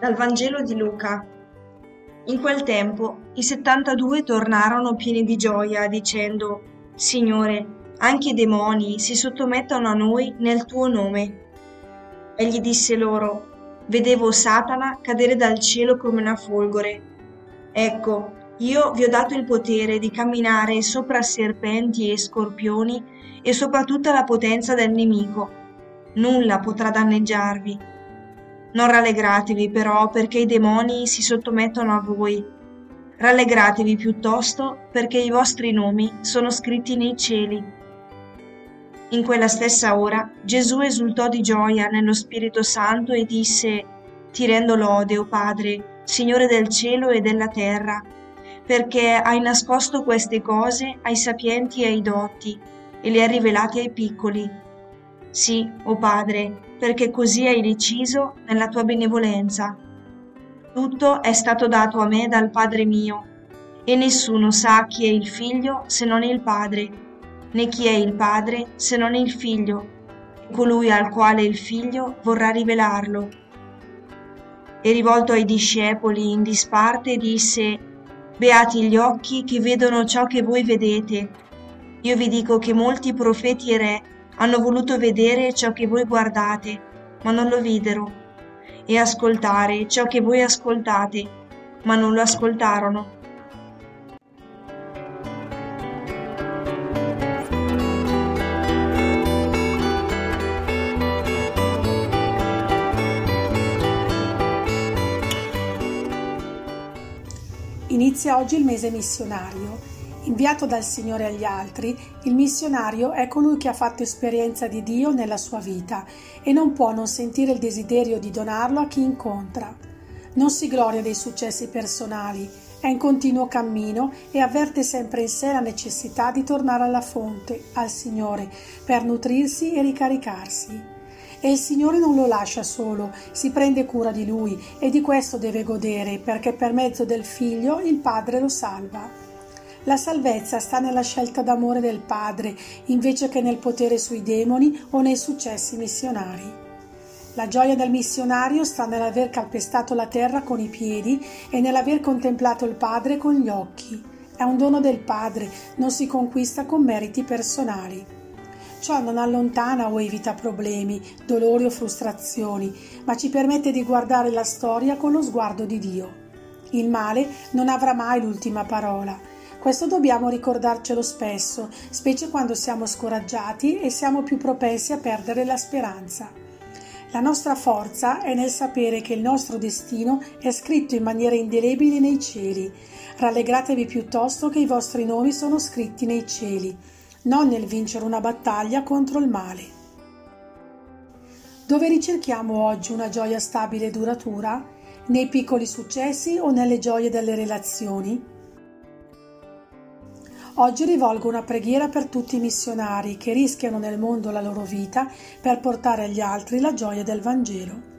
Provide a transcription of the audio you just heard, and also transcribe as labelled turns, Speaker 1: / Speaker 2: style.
Speaker 1: Dal Vangelo di Luca. In quel tempo i settantadue tornarono pieni di gioia, dicendo, Signore, anche i demoni si sottomettono a noi nel tuo nome. Egli disse loro, Vedevo Satana cadere dal cielo come una folgore. Ecco, io vi ho dato il potere di camminare sopra serpenti e scorpioni e sopra tutta la potenza del nemico. Nulla potrà danneggiarvi non rallegratevi però perché i demoni si sottomettono a voi. Rallegratevi piuttosto perché i vostri nomi sono scritti nei cieli. In quella stessa ora Gesù esultò di gioia nello Spirito Santo e disse, Ti rendo lode, o Padre, Signore del cielo e della terra, perché hai nascosto queste cose ai sapienti e ai dotti e le hai rivelate ai piccoli. Sì, o Padre, perché così hai deciso nella tua benevolenza. Tutto è stato dato a me dal Padre mio, e nessuno sa chi è il figlio se non il Padre, né chi è il Padre se non il figlio, colui al quale il figlio vorrà rivelarlo. E rivolto ai discepoli in disparte disse, Beati gli occhi che vedono ciò che voi vedete. Io vi dico che molti profeti e re hanno voluto vedere ciò che voi guardate, ma non lo videro, e ascoltare ciò che voi ascoltate, ma non lo ascoltarono.
Speaker 2: Inizia oggi il mese missionario Inviato dal Signore agli altri, il missionario è colui che ha fatto esperienza di Dio nella sua vita e non può non sentire il desiderio di donarlo a chi incontra. Non si gloria dei successi personali, è in continuo cammino e avverte sempre in sé la necessità di tornare alla fonte, al Signore, per nutrirsi e ricaricarsi. E il Signore non lo lascia solo, si prende cura di lui e di questo deve godere perché per mezzo del figlio il Padre lo salva. La salvezza sta nella scelta d'amore del Padre invece che nel potere sui demoni o nei successi missionari. La gioia del missionario sta nell'aver calpestato la terra con i piedi e nell'aver contemplato il Padre con gli occhi. È un dono del Padre, non si conquista con meriti personali. Ciò non allontana o evita problemi, dolori o frustrazioni, ma ci permette di guardare la storia con lo sguardo di Dio. Il male non avrà mai l'ultima parola. Questo dobbiamo ricordarcelo spesso, specie quando siamo scoraggiati e siamo più propensi a perdere la speranza. La nostra forza è nel sapere che il nostro destino è scritto in maniera indelebile nei cieli. Rallegratevi piuttosto che i vostri nomi sono scritti nei cieli, non nel vincere una battaglia contro il male. Dove ricerchiamo oggi una gioia stabile e duratura? Nei piccoli successi o nelle gioie delle relazioni? Oggi rivolgo una preghiera per tutti i missionari che rischiano nel mondo la loro vita per portare agli altri la gioia del Vangelo.